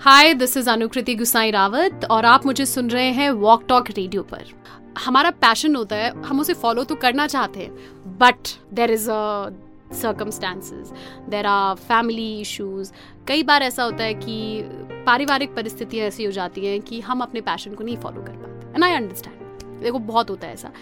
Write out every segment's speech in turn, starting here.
Hi this is Anukriti Gusain Rawat और आप मुझे सुन रहे हैं वॉक टॉक रेडियो पर। हमारा पैशन होता है, हम उसे फॉलो तो करना चाहते हैं but there is a there are family issues कई बार ऐसा होता है कि पारिवारिक परिस्थितियाँ ऐसी हो जाती हैं कि हम अपने पैशन को नहीं फॉलो कर पाते। एंड आई अंडरस्टैंड देखो बहुत होता है ऐसा।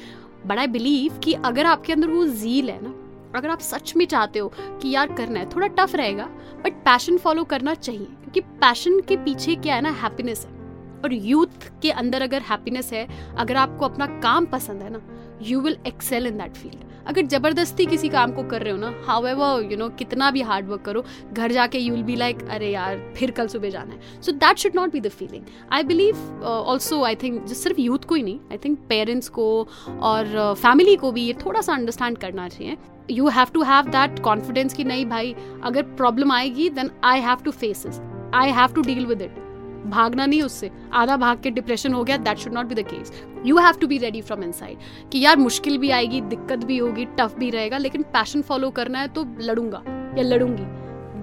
बट आई बिलीव कि अगर आपके अंदर वो जील है ना अगर आप सच में चाहते हो कि यार करना है, थोड़ा टफ रहेगा बट पैशन फॉलो करना चाहिए, क्योंकि पैशन के पीछे क्या है ना हैप्पीनेस है। और यूथ के अंदर अगर हैप्पीनेस है, अगर आपको अपना काम पसंद है ना you will excel in that field अगर ज़बरदस्ती किसी काम को कर रहे हो ना हाउ एवर यू नो कितना भी हार्ड वर्क करो घर जाके यू विल बी लाइक अरे यार फिर कल सुबह जाना है. So that should not be the feeling I believe also I think सिर्फ़ यूथ को ही नहीं आई थिंक पेरेंट्स को और फैमिली uh, को भी ये थोड़ा सा अंडरस्टैंड करना चाहिए. You have to have that confidence कि नहीं भाई अगर प्रॉब्लम आएगी then I have to face I have to deal with it भागना नहीं उससे। आधा भाग के डिप्रेशन हो गया that should not be the case you have to be ready from inside कि यार मुश्किल भी आएगी, दिक्कत भी होगी टफ भी रहेगा, लेकिन पैशन फॉलो करना है तो लड़ूँगा, या लड़ूँगी।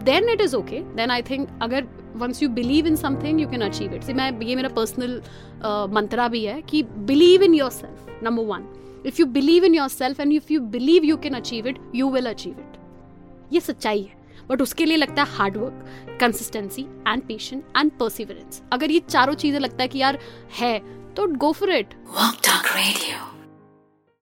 Then it is okay then I think अगर once you believe in something you can achieve it मैं, ये मेरा पर्सनल मंत्रा भी है कि believe in yourself number one if you believe in yourself and if you believe you can achieve it you will achieve it ये सच्चाई है। But उसके लिए लगता है hard work consistency and patient and perseverance अगर ये चारों चीज़ें लगता है कि यार, है तो गो फॉर इट रेडियो